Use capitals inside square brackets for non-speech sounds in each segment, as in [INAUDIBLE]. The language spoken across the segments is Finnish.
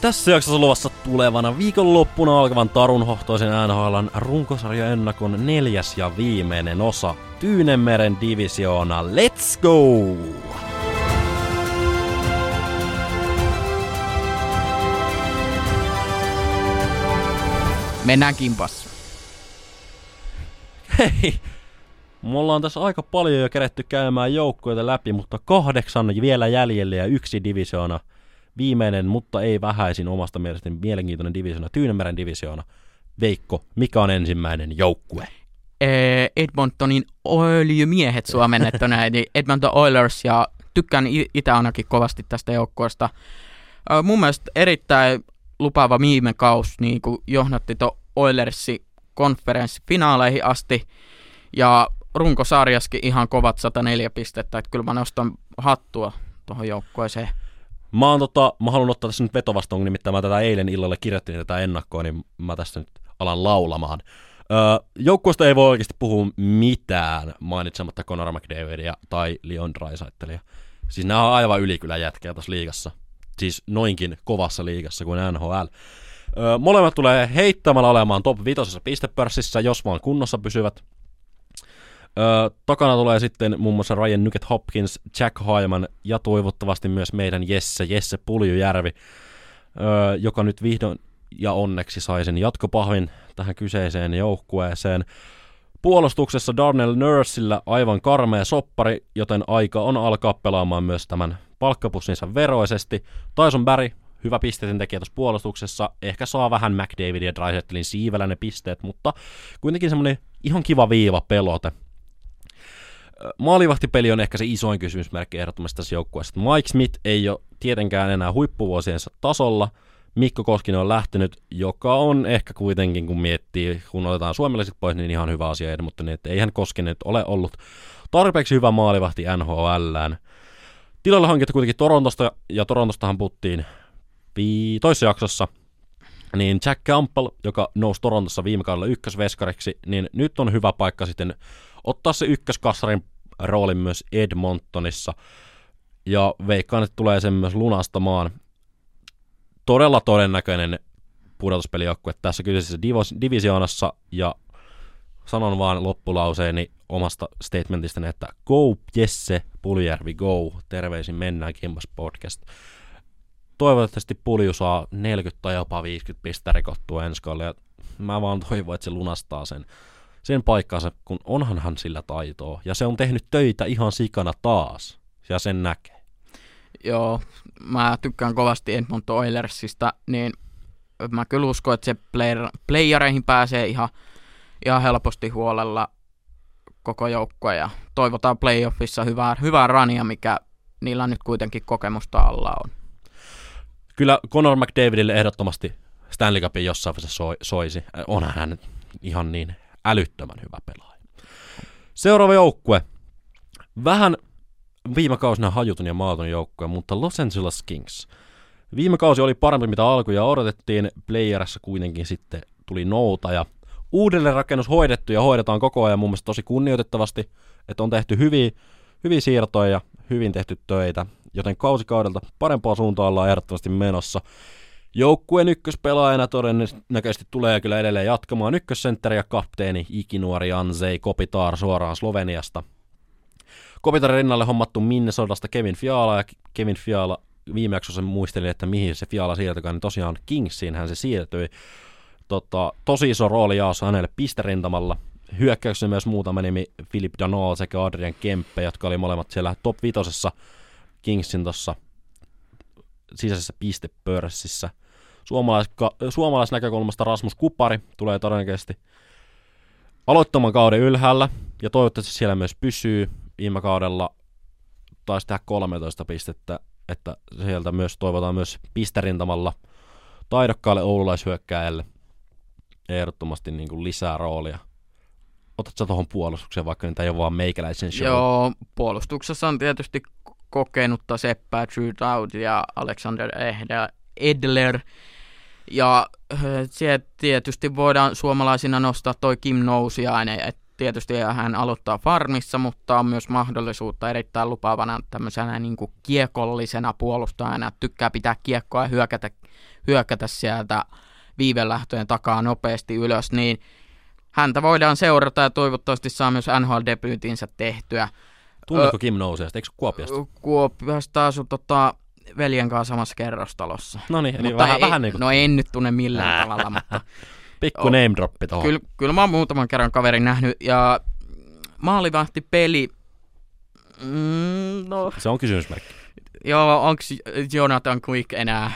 Tässä jaksossa luvassa tulevana viikonloppuna alkavan tarunhohtoisen NHLn runkosarja ennakon neljäs ja viimeinen osa. Tyynemeren divisioona. Let's go! Mennään kimpassa. Hei! Mulla on tässä aika paljon jo keretty käymään joukkoita läpi, mutta kahdeksan vielä jäljellä ja yksi divisioona. Viimeinen, mutta ei vähäisin omasta mielestäni mielenkiintoinen divisioona, Tyynemeren divisioona. Veikko, mikä on ensimmäinen joukkue? Edmontonin öljymiehet suomennettuna, [LAUGHS] eli Edmonton Oilers, ja tykkään itse ainakin kovasti tästä joukkueesta. Mun mielestä erittäin lupaava viime kaus niin kuin johdatti tuon Oilersi konferenssifinaaleihin asti, ja runkosarjaskin ihan kovat 104 pistettä, että kyllä mä nostan hattua tuohon joukkueeseen. Mä, oon tota, mä haluan ottaa tässä nyt vetovaston, nimittäin mä tätä eilen illalla kirjoittin tätä ennakkoa, niin mä tästä nyt alan laulamaan. Öö, joukkueesta ei voi oikeasti puhua mitään mainitsematta Conor McDavidia tai Leon Draisaitlia. Siis nämä on aivan ylikylä jätkiä tässä liigassa. Siis noinkin kovassa liigassa kuin NHL. Öö, molemmat tulee heittämällä olemaan top 5 pistepörssissä, jos vaan kunnossa pysyvät. Öö, takana tulee sitten muun muassa Ryan Nugget Hopkins, Jack Hyman ja toivottavasti myös meidän Jesse, Jesse Puljujärvi, öö, joka nyt vihdoin ja onneksi sai sen jatkopahvin tähän kyseiseen joukkueeseen. Puolustuksessa Darnell Nursillä aivan karmea soppari, joten aika on alkaa pelaamaan myös tämän palkkapussinsa veroisesti. Tyson Barry, hyvä pisteiden tekijä tuossa puolustuksessa, ehkä saa vähän McDavid ja Drysettelin siivellä ne pisteet, mutta kuitenkin semmoinen ihan kiva viiva pelote maalivahtipeli on ehkä se isoin kysymysmerkki ehdottomasti tässä joukkueessa. Mike Smith ei ole tietenkään enää huippuvuosiensa tasolla. Mikko Koskinen on lähtenyt, joka on ehkä kuitenkin, kun miettii, kun otetaan suomalaiset pois, niin ihan hyvä asia, mutta niin, että eihän Koskinen ole ollut tarpeeksi hyvä maalivahti NHLään. Tilalle hankittu kuitenkin Torontosta, ja Torontostahan puhuttiin toisessa jaksossa, niin Jack Campbell, joka nousi Torontossa viime kaudella ykkösveskariksi, niin nyt on hyvä paikka sitten ottaa se ykköskassarin roolin myös Edmontonissa. Ja veikkaan, että tulee sen myös lunastamaan. Todella todennäköinen pudotuspelijoukkue tässä kyseisessä divisioonassa, ja sanon vaan loppulauseeni omasta statementistani, että go Jesse Puljärvi go, terveisin mennään Kimpas podcast. Toivottavasti Pulju saa 40 tai jopa 50 pistettä rikottua ensi ja mä vaan toivon, että se lunastaa sen sen paikkansa, kun onhanhan sillä taitoa. Ja se on tehnyt töitä ihan sikana taas. Ja sen näkee. Joo, mä tykkään kovasti Edmonton Oilersista, niin mä kyllä uskon, että se player, playereihin pääsee ihan, ihan helposti huolella koko joukkoa ja toivotaan playoffissa hyvää, hyvää rania, mikä niillä nyt kuitenkin kokemusta alla on. Kyllä Conor McDavidille ehdottomasti Stanley Cupin jossain vaiheessa soisi. Onhan hän ihan niin älyttömän hyvä pelaaja. Seuraava joukkue. Vähän viime kausina hajutun ja maatun joukkue, mutta Los Angeles Kings. Viime kausi oli parempi mitä alkuja odotettiin, playerissa kuitenkin sitten tuli nouta ja uudelleen rakennus hoidettu ja hoidetaan koko ajan mun mielestä tosi kunnioitettavasti, että on tehty hyviä, hyviä siirtoja ja hyvin tehty töitä, joten kausikaudelta parempaa suuntaan ollaan ehdottomasti menossa. Joukkueen ykköspelaajana todennäköisesti tulee kyllä edelleen jatkamaan ykkössentteri ja kapteeni ikinuori Anzei Kopitar suoraan Sloveniasta. Kopitarin rinnalle hommattu Minnesotasta Kevin Fiala ja Kevin Fiala viime jaksossa muisteli, että mihin se Fiala siirtykään, niin tosiaan Kingsiin hän se siirtyi. Tota, tosi iso rooli jaossa hänelle pisterintamalla. Hyökkäyksessä myös muutama nimi Philip Danol sekä Adrian Kempe, jotka oli molemmat siellä top vitosessa Kingsin tuossa sisäisessä pistepörssissä. Suomalais, suomalaisnäkökulmasta Rasmus Kupari tulee todennäköisesti aloittamaan kauden ylhäällä, ja toivottavasti siellä myös pysyy. Viime kaudella taisi tehdä 13 pistettä, että sieltä myös toivotaan myös pisterintamalla taidokkaalle oululaishyökkääjälle ehdottomasti niin kuin lisää roolia. Otatko tuohon puolustukseen, vaikka nyt ei ole vaan meikäläisen show? Joo, puolustuksessa on tietysti kokenutta Seppää, Dowd ja Alexander Edler. Ja se tietysti voidaan suomalaisina nostaa toi Kim Nousiainen, että tietysti hän aloittaa farmissa, mutta on myös mahdollisuutta erittäin lupaavana tämmöisenä niin kuin kiekollisena puolustajana. Tykkää pitää kiekkoa ja hyökätä, hyökätä sieltä viivelähtöjen takaa nopeasti ylös, niin häntä voidaan seurata ja toivottavasti saa myös NHL-debyytinsä tehtyä. Tunneeko Kim Nousiasta? Eikö Kuopiasta? Kuopiasta asu tota, veljen kanssa samassa kerrostalossa. No niin, eli vähän, ei, vähän niin kuin No en nyt tunne millään tavalla, mutta [LAUGHS] pikku Oh. name droppi tuohon. kyllä, kyllä mä oon muutaman kerran kaverin nähnyt. Ja maalivahti peli, mm, no Se on kysymysmerkki. joo, onks Jonathan Quick enää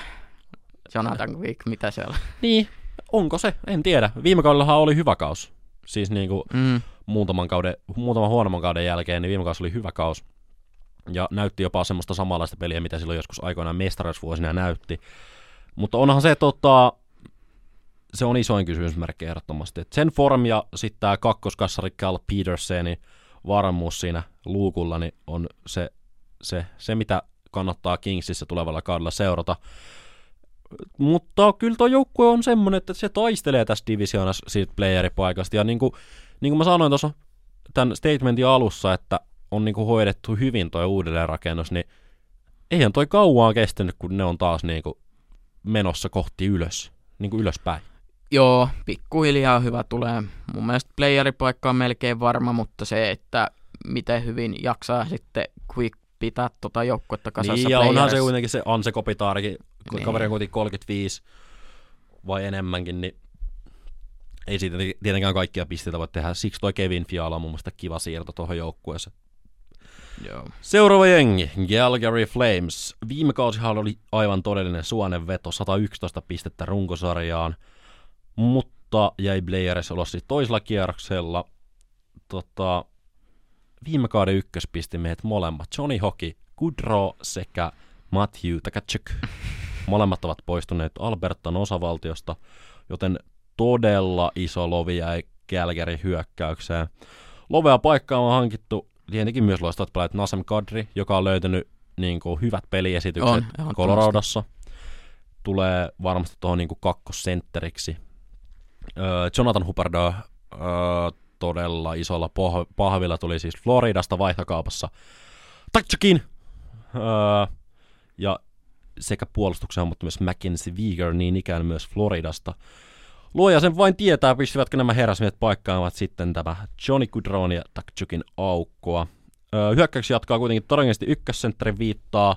Jonathan Quick, mitä se on? Niin, onko se? En tiedä. Viime kaudellahan oli hyvä kaus. Siis niin kuin Mm, muutaman, kauden, muutaman huonomman kauden jälkeen, niin viime kausi oli hyvä kaus. Ja näytti jopa semmoista samanlaista peliä, mitä silloin joskus aikoinaan mestaruusvuosina näytti. Mutta onhan se, tota, se on isoin kysymysmerkki ehdottomasti. Et sen form ja sitten tämä kakkoskassari Cal Petersenin varmuus siinä luukulla niin on se, se, se, mitä kannattaa Kingsissä tulevalla kaudella seurata. Mutta kyllä tuo joukkue on semmoinen, että se taistelee tässä divisioonassa siitä playeripaikasta. Ja niin kuin, niin kuin mä sanoin tuossa tämän statementin alussa, että on niin kuin hoidettu hyvin tuo uudelleenrakennus, niin eihän toi kauan kestänyt, kun ne on taas niin kuin menossa kohti ylös, niin kuin ylöspäin. joo, pikkuhiljaa hyvä tulee. Mun mielestä playeripaikka on melkein varma, mutta se, että miten hyvin jaksaa sitten Quick pitää tota joukkuetta kasassa Niin, ja onhan se kuitenkin se Anse Kopitaarikin, Niin. kaveri on kuitenkin 35 vai enemmänkin, niin ei siitä tietenkään kaikkia pisteitä voi tehdä. Siksi toi Kevin Fiala on mun mielestä kiva siirto tuohon joukkueeseen. Joo. Seuraava jengi, Calgary Flames. Viime kausihan oli aivan todellinen suonenveto, 111 pistettä runkosarjaan, mutta jäi Blayeris ulos siis toisella kierroksella. Tota, viime kauden ykköspistimiehet molemmat, Johnny Hockey, Goodrow sekä Matthew Tkachuk. [LAUGHS] Molemmat ovat poistuneet Albertan osavaltiosta, joten todella iso lovi jäi Calgary hyökkäykseen. Lovea paikkaa on hankittu tietenkin myös loistavat pelaajat Nasem Kadri, joka on löytänyt niin kuin, hyvät peliesitykset On. Coloradossa. Tulee varmasti tuohon niin kakkosentteriksi. Öö, Jonathan Huberdeau öö, todella isolla poh- pahvilla tuli siis Floridasta vaihtokaupassa Tatsukin! Öö, ja sekä puolustukseen, mutta myös Mackenzie Weegar niin ikään myös Floridasta. Luoja sen vain tietää, pystyvätkö nämä herrasmiehet paikkaamaan sitten tämä Johnny Goodrown ja Takchukin aukkoa. Öö, hyökkäyksi jatkaa kuitenkin todennäköisesti ykkössentterin viittaa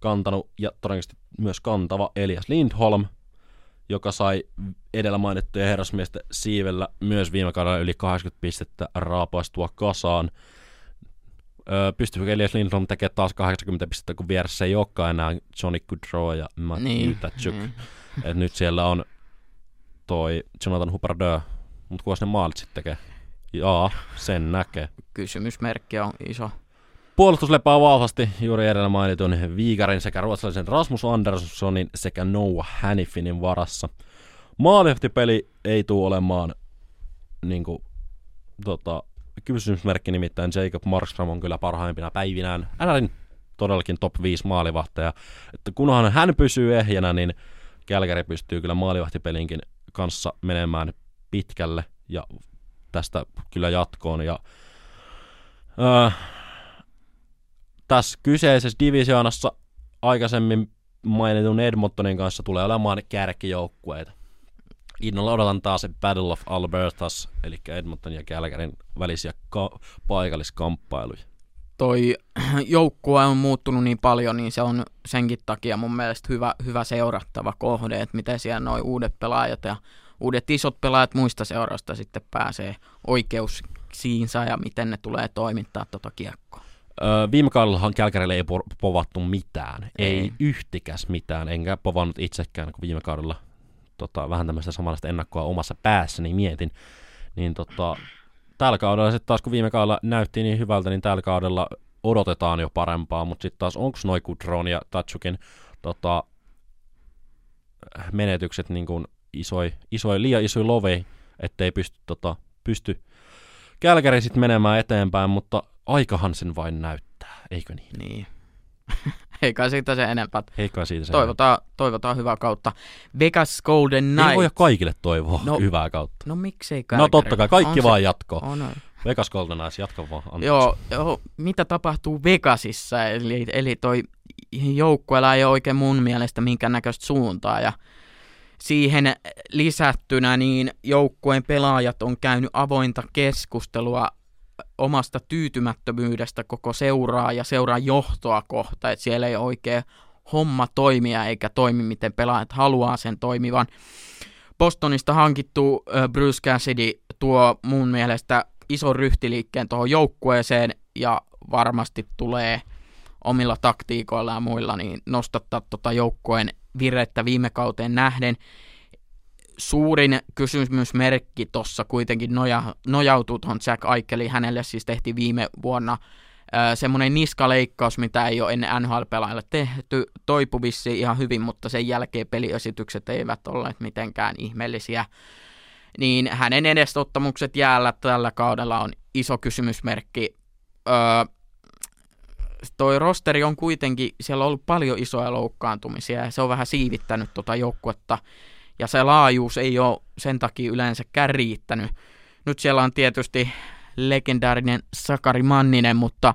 kantanut ja todennäköisesti myös kantava Elias Lindholm, joka sai edellä mainittujen herrasmiesten siivellä myös viime kaudella yli 80 pistettä raapaistua kasaan. Öö, pystyykö Elias Lindholm tekemään taas 80 pistettä, kun vieressä ei olekaan enää Johnny Goodrow ja Matthew Niin. Niin. Et nyt siellä on toi Jonathan Huberdeau, mutta kuka ne maalit sitten tekee? Jaa, sen näkee. Kysymysmerkki on iso. Puolustus lepää vahvasti juuri edellä mainitun Viikarin sekä ruotsalaisen Rasmus Anderssonin sekä Noah Hannifinin varassa. Maalihtipeli ei tule olemaan niin kuin, tota, kysymysmerkki nimittäin Jacob Markstrom on kyllä parhaimpina päivinään NRin todellakin top 5 maalivahteja. Että kunhan hän pysyy ehjänä, niin Kälkäri pystyy kyllä maalivahtipelinkin kanssa menemään pitkälle ja tästä kyllä jatkoon. Ja, öö, tässä kyseisessä divisioonassa aikaisemmin mainitun Edmontonin kanssa tulee olemaan kärkijoukkueita. Innolla odotan taas se Battle of Albertas, eli Edmonton ja Calgaryn välisiä ka- paikalliskamppailuja. Toi [CLEARS THROAT] joukkue on muuttunut niin paljon, niin se on senkin takia mun mielestä hyvä, hyvä seurattava kohde, että miten siellä noin uudet pelaajat ja uudet isot pelaajat muista seurasta sitten pääsee oikeuksiinsa ja miten ne tulee toimittaa tota kiekkoa. Öö, viime kaudellahan Kälkärille ei po- povattu mitään. Ei. Ei. ei yhtikäs mitään, enkä povannut itsekään, kun viime kaudella tota, vähän tämmöistä samanlaista ennakkoa omassa päässäni mietin. Niin tota, tällä kaudella sitten taas, kun viime kaudella näytti niin hyvältä, niin tällä kaudella odotetaan jo parempaa, mutta sitten taas onko noi Kudron ja Tatsukin tota, menetykset niin kuin isoi, isoi, liian isoi lovei, ettei pysty, tota, pysty Kälkäri sitten menemään eteenpäin, mutta aikahan sen vain näyttää, eikö niin? Niin. [LAUGHS] Eikä siitä se enempää. Eikä siitä se Toivotaan, toivotaan hyvää kautta. Vegas Golden Ei voi Knights. kaikille toivoa No, hyvää kautta. No miksei No totta kai, kaikki on vaan. Se, on, Vegas Golden Eyes, jatka vaan. Anteeksi. Joo, joo, mitä tapahtuu Vegasissa, eli, eli toi joukkueella ei ole oikein mun mielestä minkäännäköistä suuntaa, ja siihen lisättynä niin joukkueen pelaajat on käynyt avointa keskustelua omasta tyytymättömyydestä koko seuraa ja seuraa johtoa kohta, että siellä ei oikein homma toimia eikä toimi, miten pelaajat haluaa sen toimivan. Bostonista hankittu Bruce Cassidy tuo mun mielestä ison ryhtiliikkeen tuohon joukkueeseen ja varmasti tulee omilla taktiikoilla ja muilla niin nostattaa tota joukkueen virettä viime kauteen nähden. Suurin kysymysmerkki tuossa kuitenkin noja, nojautuu tuohon Jack Aikeliin. Hänelle siis tehtiin viime vuonna semmoinen niskaleikkaus, mitä ei ole ennen NHL-pelaajille tehty. Toipu ihan hyvin, mutta sen jälkeen peliesitykset eivät olleet mitenkään ihmeellisiä. Niin hänen edestottamukset jäällä tällä kaudella on iso kysymysmerkki. Öö, toi rosteri on kuitenkin, siellä on ollut paljon isoja loukkaantumisia ja se on vähän siivittänyt tota joukkuetta ja se laajuus ei ole sen takia yleensäkään riittänyt. Nyt siellä on tietysti legendaarinen Sakari Manninen, mutta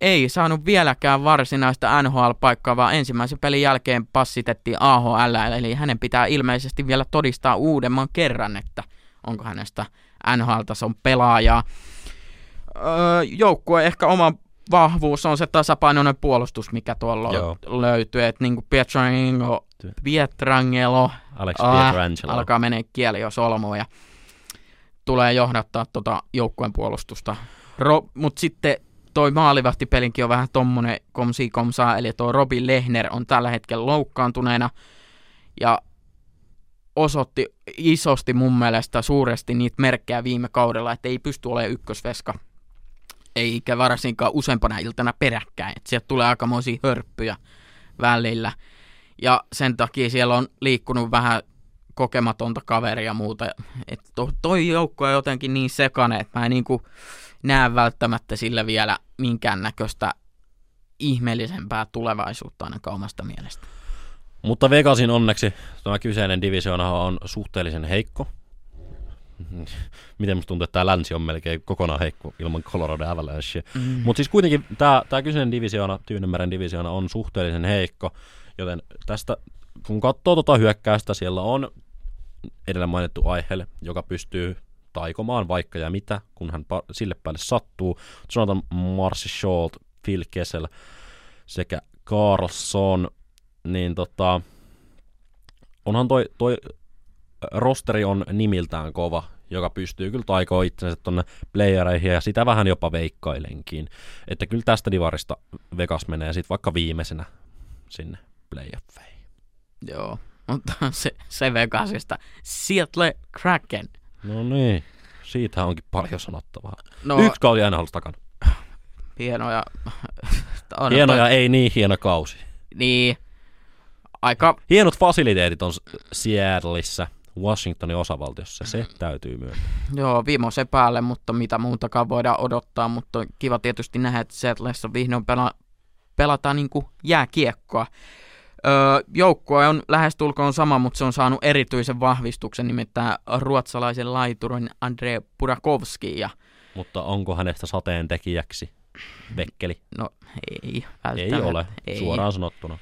ei saanut vieläkään varsinaista NHL-paikkaa, vaan ensimmäisen pelin jälkeen passitettiin AHL, eli hänen pitää ilmeisesti vielä todistaa uudemman kerran, että onko hänestä NHL-tason pelaajaa. Öö, joukkue ehkä oma vahvuus on se tasapainoinen puolustus, mikä tuolla Joo. löytyy. Että niin Pietrangelo, Pietrangelo Alex Pietrangelo. alkaa menee kieli jo solmuun ja tulee johdattaa tuota joukkueen puolustusta. Ro- Mutta sitten toi maalivahtipelinkin on vähän tommonen komsi komsaa, eli tuo Robin Lehner on tällä hetkellä loukkaantuneena ja osoitti isosti mun mielestä suuresti niitä merkkejä viime kaudella, että ei pysty olemaan ykkösveska eikä varsinkaan useampana iltana peräkkäin. Et sieltä tulee aikamoisia hörppyjä välillä. Ja sen takia siellä on liikkunut vähän kokematonta kaveria ja muuta. Et to, toi joukko on jotenkin niin sekane, että mä en niinku näe välttämättä sillä vielä minkäännäköistä ihmeellisempää tulevaisuutta ainakaan omasta mielestä. Mutta Vegasin onneksi tämä kyseinen divisioona on suhteellisen heikko. Miten musta tuntuu, että tämä länsi on melkein kokonaan heikko ilman Colorado Avalanche. Mm. Mutta siis kuitenkin tämä, tämä kyseinen divisioona, Tyynemeren divisioona on suhteellisen heikko, joten tästä kun katsoo tuota hyökkäystä, siellä on edellä mainittu aiheelle, joka pystyy taikomaan vaikka ja mitä, kun hän sille päälle sattuu. Jonathan Marcy Schultz, Phil Kessel sekä Carlson, niin tota, onhan toi, toi rosteri on nimiltään kova, joka pystyy kyllä taikoa itsensä tuonne playereihin ja sitä vähän jopa veikkailenkin. Että kyllä tästä divarista Vegas menee sitten vaikka viimeisenä sinne playoffeihin. Joo, mutta [LAUGHS] se, se Vegasista. Seattle Kraken. No niin, siitä onkin paljon sanottavaa. No, Yksi kausi aina ollut takana. Hienoja. [LAUGHS] on hienoja, to... ei niin hieno kausi. Niin. Aika... Hienot fasiliteetit on Seattleissa, Washingtonin osavaltiossa, se täytyy myöntää. Joo, viimeisen päälle, mutta mitä muutakaan voidaan odottaa, mutta kiva tietysti nähdä, että Seattleissa vihdoin pela, pelataan niin jääkiekkoa. Öö, joukkue on lähestulkoon sama, mutta se on saanut erityisen vahvistuksen, nimittäin ruotsalaisen laiturin Andre Purakovski. Ja... Mutta onko hänestä sateen tekijäksi Vekkeli? No ei Ei ole, ei. suoraan sanottuna.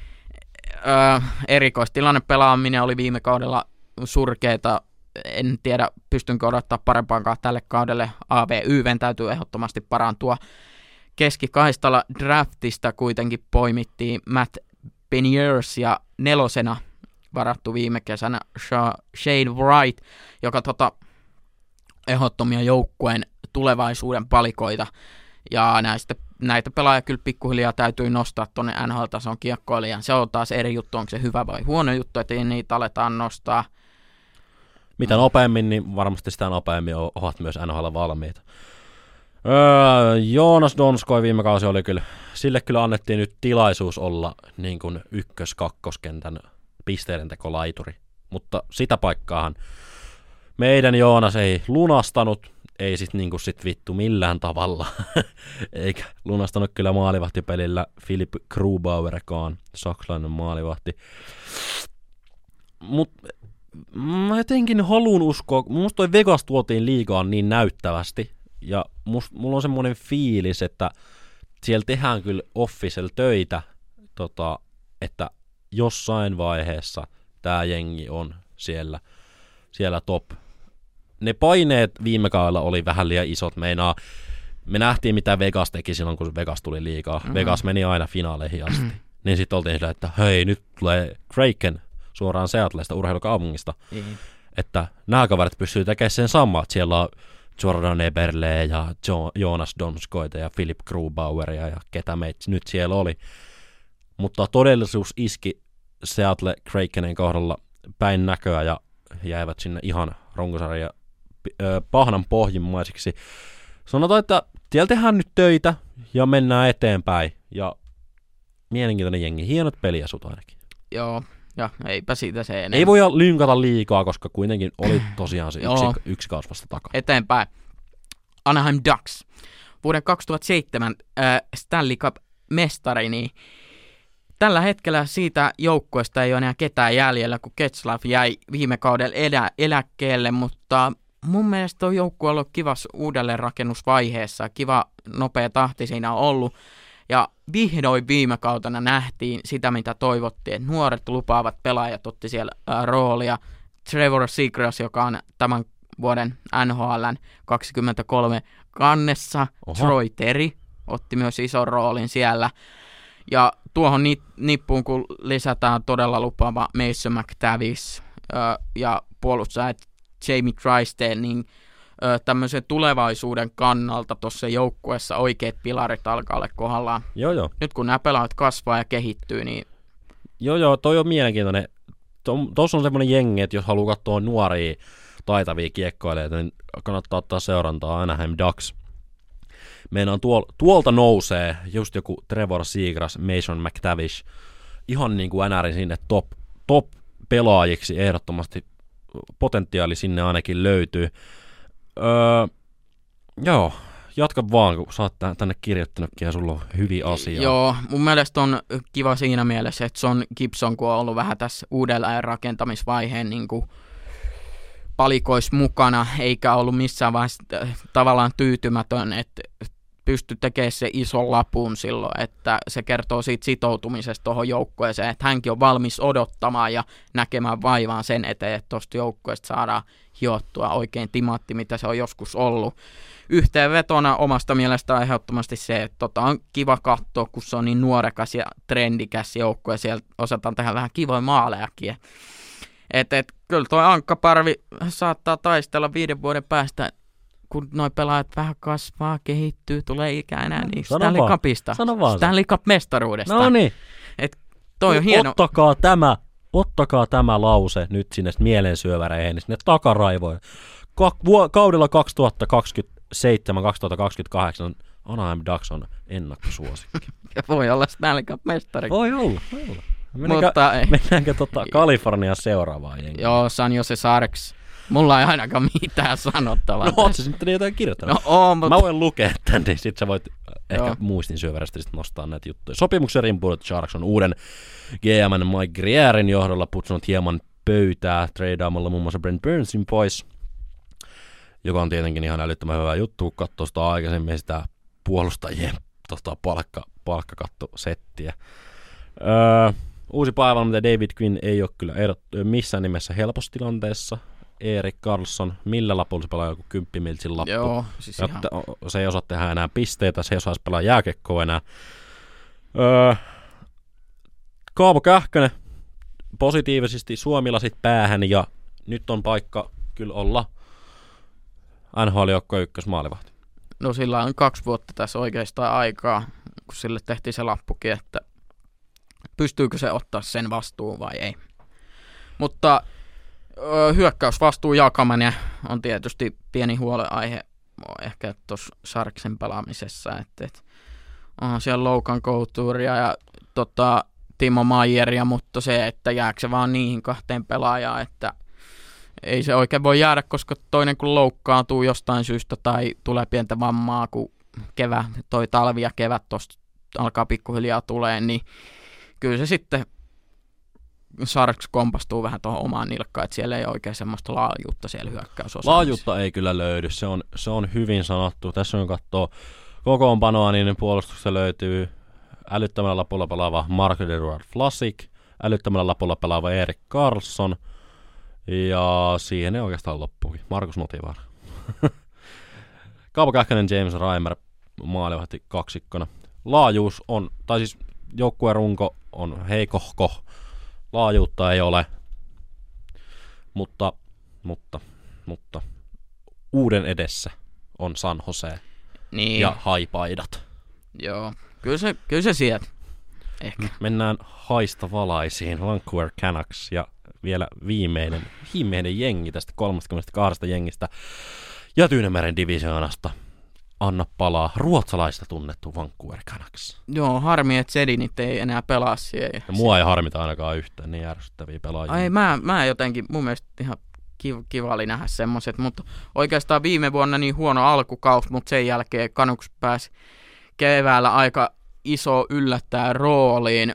Öö, erikoistilanne pelaaminen oli viime kaudella surkeita. En tiedä, pystynkö odottaa parempaankaan tälle kaudelle. AVYven täytyy ehdottomasti parantua. Keskikaistalla draftista kuitenkin poimittiin Matt Beniers ja nelosena varattu viime kesänä Shane Wright, joka tota, ehdottomia joukkueen tulevaisuuden palikoita. Ja näistä, näitä pelaajia kyllä pikkuhiljaa täytyy nostaa tuonne NHL-tason kiekkoille. se on taas eri juttu, onko se hyvä vai huono juttu, että niitä aletaan nostaa. Mitä nopeammin, niin varmasti sitä nopeammin ovat myös NHL valmiita. Öö, Joonas Donskoi viime kausi oli kyllä, sille kyllä annettiin nyt tilaisuus olla niin kuin ykkös-kakkoskentän pisteiden tekolaituri. Mutta sitä paikkaahan meidän Joonas ei lunastanut, ei sit niinku sit vittu millään tavalla, [LAUGHS] eikä lunastanut kyllä maalivahtipelillä Philip Grubauerkaan, saksalainen maalivahti. Mutta mä jotenkin haluan uskoa, musta toi Vegas tuotiin liigaan niin näyttävästi, ja must, mulla on semmoinen fiilis, että siellä tehdään kyllä official töitä, tota, että jossain vaiheessa tämä jengi on siellä, siellä top. Ne paineet viime kaudella oli vähän liian isot, meinaa me nähtiin mitä Vegas teki silloin, kun Vegas tuli liikaa. Mm-hmm. Vegas meni aina finaaleihin asti. Mm-hmm. [CLEARS THROAT] Niin sitten oltiin sillä, että hei, nyt tulee Kraken suoraan Seattleista urheilukaupungista. Mm-hmm. Että nämä kaverit pystyy tekemään sen samaa. Siellä on Jordan Eberle ja jo- Jonas Donskoita ja Philip Grubaueria ja ketä meitä nyt siellä oli. Mutta todellisuus iski Seattle Krakenen kohdalla päin näköä ja jäivät sinne ihan runkosarja pahnan pohjimmaisiksi. Sanotaan, että siellä tehdään nyt töitä ja mennään eteenpäin. Ja mielenkiintoinen jengi. Hienot peliasut ainakin. Joo, ja eipä siitä se enää. Ei voi lynkata liikaa, koska kuitenkin oli tosiaan se yksi, yksi kausi vasta takaa. Eteenpäin. Anaheim Ducks. Vuoden 2007 äh, Stanley Cup mestari, niin tällä hetkellä siitä joukkueesta ei ole enää ketään jäljellä, kun Ketslav jäi viime kaudella elä, eläkkeelle, mutta mun mielestä on joukkue ollut kivas uudelleenrakennusvaiheessa. Kiva nopea tahti siinä on ollut. Ja vihdoin viime kautena nähtiin sitä, mitä toivottiin, että nuoret lupaavat pelaajat otti siellä ää, roolia. Trevor Seagrass, joka on tämän vuoden NHLn 23 kannessa. Oho. Troy Terry otti myös ison roolin siellä. Ja tuohon nippuun, kun lisätään todella lupaava Mason McTavish ja puolustajat Jamie Drysdale, niin tämmöisen tulevaisuuden kannalta tuossa joukkueessa oikeat pilarit alkaa olla kohdallaan. Joo, joo. Nyt kun nämä pelaat kasvaa ja kehittyy, niin... Joo, joo, toi on mielenkiintoinen. Tuossa on semmoinen jengi, että jos haluaa katsoa nuoria taitavia kiekkoilijoita, niin kannattaa ottaa seurantaa Anaheim Ducks. Meidän tuol, tuolta nousee just joku Trevor Seagrass, Mason McTavish, ihan niin kuin NRin sinne top, top pelaajiksi ehdottomasti potentiaali sinne ainakin löytyy. Öö, joo, jatka vaan, kun sä oot tänne kirjoittanutkin ja sulla on hyviä asioita. Joo, mun mielestä on kiva siinä mielessä, että Son Gibson, kun on ollut vähän tässä uudelleen rakentamisvaiheen niin kuin palikois mukana, eikä ollut missään vaiheessa tavallaan tyytymätön, että pysty tekemään se ison lapun silloin, että se kertoo siitä sitoutumisesta tuohon joukkueeseen, että hänkin on valmis odottamaan ja näkemään vaivaan sen eteen, että tuosta joukkueesta saadaan hiottua oikein timatti, mitä se on joskus ollut. Yhteenvetona omasta mielestä ehdottomasti se, että tota on kiva katsoa, kun se on niin nuorekas ja trendikäs joukkue, ja siellä osataan tehdä vähän kivoja maalejakin. Et, et, kyllä tuo Ankkaparvi saattaa taistella viiden vuoden päästä kun noi pelaajat vähän kasvaa, kehittyy, tulee ikää enää, niin Sano Stanley vaan. Cupista. Sano vaan. Stanley Cup-mestaruudesta. No niin. Et toi on hieno. Ottakaa tämä, ottakaa tämä lause nyt sinne mielensyöväreihin, niin sinne takaraivoihin. Ka- vu- kaudella 2027-2028 Anaheim Ducks on ennakkosuosikki. [LAUGHS] ja voi olla Stanley Cup-mestari. Voi olla, voi olla. Mennäänkö, Mutta, mennäänkö tota [LAUGHS] Kaliforniaan seuraavaan jengiin? Joo, San Jose Sarks Mulla ei ainakaan mitään sanottavaa. No oot sä sitten jotain kirjoittanut? No oon, mutta... Mä voin lukea tän, niin sit sä voit ehkä Joo. muistin syövärästä sit nostaa näitä juttuja. Sopimuksen rimpuilut Sharks on uuden GM Mike Grierin johdolla putsunut hieman pöytää treidaamalla muun muassa Brent Burnsin pois, joka on tietenkin ihan älyttömän hyvä juttu, kun katsoo sitä aikaisemmin sitä puolustajien tota, palkka, palkkakattosettiä. Öö, uusi päivä, mitä David Quinn ei ole kyllä erot, missään nimessä helpossa tilanteessa. Erik Karlsson, millä lapulla se pelaa joku kymppimiltsin lappu. Joo, siis ihan... Se ei osaa tehdä enää pisteitä, se ei osaa pelaa jääkekkoa enää. Öö, Kaavo Kähkönen positiivisesti suomilasit päähän ja nyt on paikka kyllä olla nhl joukko ykkösmaalivahti. No sillä on kaksi vuotta tässä oikeastaan aikaa, kun sille tehtiin se lappukin, että pystyykö se ottaa sen vastuun vai ei. Mutta hyökkäysvastuu jakaminen on tietysti pieni huoleaihe ehkä tuossa Sarksen pelaamisessa, että, että onhan siellä Loukan Couturia ja tota, Timo Maieria, mutta se, että jääkö se vaan niihin kahteen pelaajaan, että ei se oikein voi jäädä, koska toinen kun loukkaantuu jostain syystä tai tulee pientä vammaa, kun kevä, toi talvi ja kevät tuosta alkaa pikkuhiljaa tulee, niin kyllä se sitten Sarks kompastuu vähän tuohon omaan nilkkaan, että siellä ei oikein semmoista laajuutta siellä hyökkäysosaamisessa. Laajuutta ei kyllä löydy, se on, se on hyvin sanottu. Tässä on katsoo kokoonpanoa, niin puolustuksessa löytyy älyttömällä lapulla pelaava Mark Eduard Flasik, älyttömällä lapulla pelaava Erik Carlson, ja siihen ne oikeastaan loppuukin. Markus Motivar. [LAUGHS] Kaapo Kähkönen, James Reimer, maalivahti kaksikkona. Laajuus on, tai siis joukkueen runko on heikohko, laajuutta ei ole, mutta, mutta, mutta uuden edessä on San Jose niin. ja haipaidat. Joo, kyllä se, kyllä se sieltä. Ehkä. Mennään haista valaisiin, Vancouver Canucks ja vielä viimeinen, viimeinen jengi tästä 32 jengistä ja Tyynemeren divisioonasta. Anna palaa ruotsalaista tunnettu Vancouver Canucks. Joo, harmi, että Sedinit ei enää pelaa siellä. Ja mua ei harmita ainakaan yhtään niin järsyttäviä pelaajia. Ai mä, mä jotenkin, mun mielestä ihan kiva, kiva oli nähdä semmoset, mutta oikeastaan viime vuonna niin huono alkukaus, mutta sen jälkeen Canucks pääsi keväällä aika iso yllättää rooliin.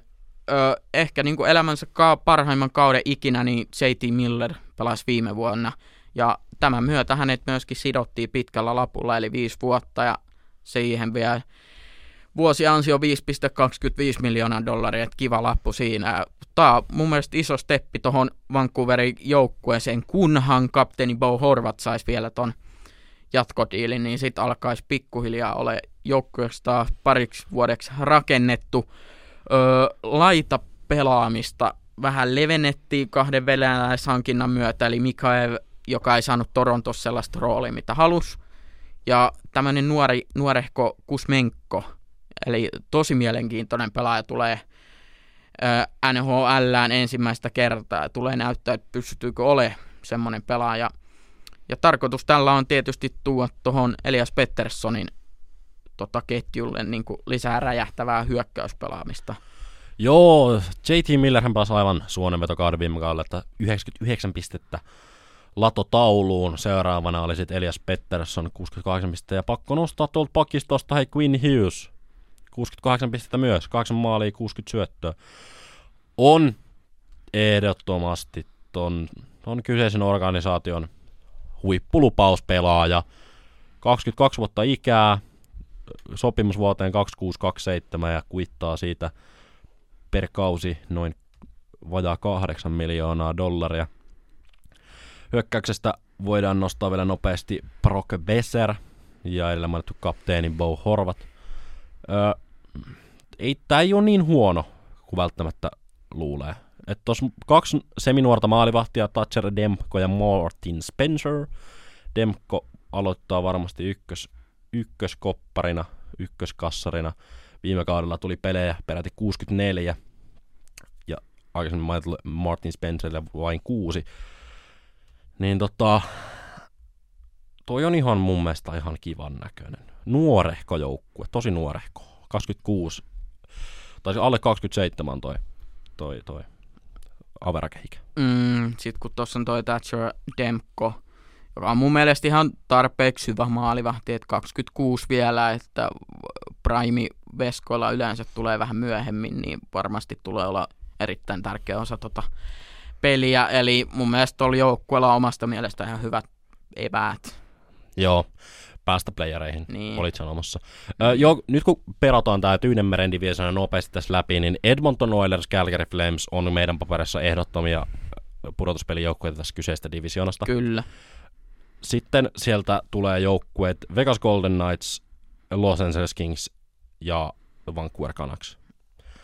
Ö, ehkä niin kuin elämänsä ka- parhaimman kauden ikinä, niin JT Miller pelasi viime vuonna. Ja tämän myötä hänet myöskin sidottiin pitkällä lapulla, eli viisi vuotta, ja siihen vielä vuosiansio 5,25 miljoonaa dollaria, että kiva lappu siinä. Tämä on mun mielestä iso steppi tuohon Vancouverin joukkueeseen, kunhan kapteeni Bo Horvat saisi vielä ton jatkodiilin, niin sitten alkaisi pikkuhiljaa ole joukkueesta pariksi vuodeksi rakennettu. Öö, laita pelaamista vähän levennettiin kahden venäläishankinnan myötä, eli Mikaev, joka ei saanut Torontossa sellaista roolia, mitä halus. Ja tämmöinen nuori, nuorehko Kusmenko, eli tosi mielenkiintoinen pelaaja tulee NHLään ensimmäistä kertaa tulee näyttää, että pystyykö ole semmoinen pelaaja. Ja tarkoitus tällä on tietysti tuoda tuohon Elias Petterssonin tota, ketjulle niin kuin lisää räjähtävää hyökkäyspelaamista. Joo, JT Millerhän pelasi aivan suonenvetokauden viime kaudella, että 99 pistettä latotauluun. Seuraavana oli sitten Elias Pettersson 68 pistettä ja pakko nostaa tuolta pakistosta hei Quinn Hughes 68 pistettä myös, 8 maalia, 60 syöttöä. On ehdottomasti ton, ton kyseisen organisaation huippulupauspelaaja. 22 vuotta ikää, sopimus vuoteen 2627 ja kuittaa siitä per kausi noin vajaa 8 miljoonaa dollaria. Hyökkäyksestä voidaan nostaa vielä nopeasti Brock Besser ja edellä mainittu kapteeni Bo Horvat. Öö, ei, tää ei ole niin huono kuin välttämättä luulee. Että tuossa kaksi seminuorta maalivahtia, Thatcher Demko ja Martin Spencer. Demko aloittaa varmasti ykkös, ykköskopparina, ykköskassarina. Viime kaudella tuli pelejä peräti 64 ja aikaisemmin mainittu Martin Spencerille vain kuusi. Niin tota, toi on ihan mun mielestä ihan kivan näköinen. Nuorehko joukkue, tosi nuorehko. 26, tai alle 27 toi, toi, toi averakehikä. Mm, Sitten kun tuossa on toi Thatcher Demko, joka on mun mielestä ihan tarpeeksi hyvä maalivahti, että 26 vielä, että Prime Veskoilla yleensä tulee vähän myöhemmin, niin varmasti tulee olla erittäin tärkeä osa tota peliä. Eli mun mielestä oli joukkueella omasta mielestä ihan hyvät eväät. Joo, päästä playereihin, Niin. olit sanomassa. Ö, jo, nyt kun perataan tämä Tyynemeren divisioona nopeasti tässä läpi, niin Edmonton Oilers Calgary Flames on meidän paperissa ehdottomia pudotuspelijoukkueita tässä kyseistä divisioonasta. Kyllä. Sitten sieltä tulee joukkueet Vegas Golden Knights, Los Angeles Kings ja Vancouver Canucks.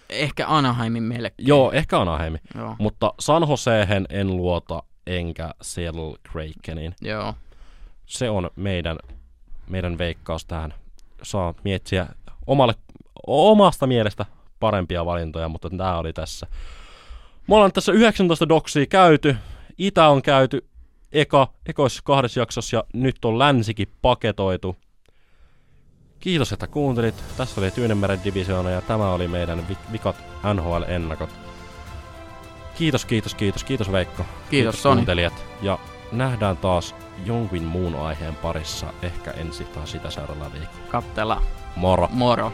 Ehkä Anaheimin melkein. Joo, ehkä Anaheim. Joo. Mutta San Joseen en luota, enkä Seattle Krakeniin. Joo. Se on meidän, meidän veikkaus tähän. Saa miettiä omalle, omasta mielestä parempia valintoja, mutta tämä oli tässä. Me ollaan tässä 19 doksia käyty. Itä on käyty eka, ekoissa kahdessa jaksossa ja nyt on länsikin paketoitu. Kiitos, että kuuntelit. Tässä oli Tyynemeren divisioona ja tämä oli meidän vi- vikat NHL-ennakot. Kiitos, kiitos, kiitos, kiitos Veikko. Kiitos, Soni. kuuntelijat. Ja nähdään taas jonkin muun aiheen parissa, ehkä ensi tai sitä seuraavalla viikolla. Kattela. Moro! Moro.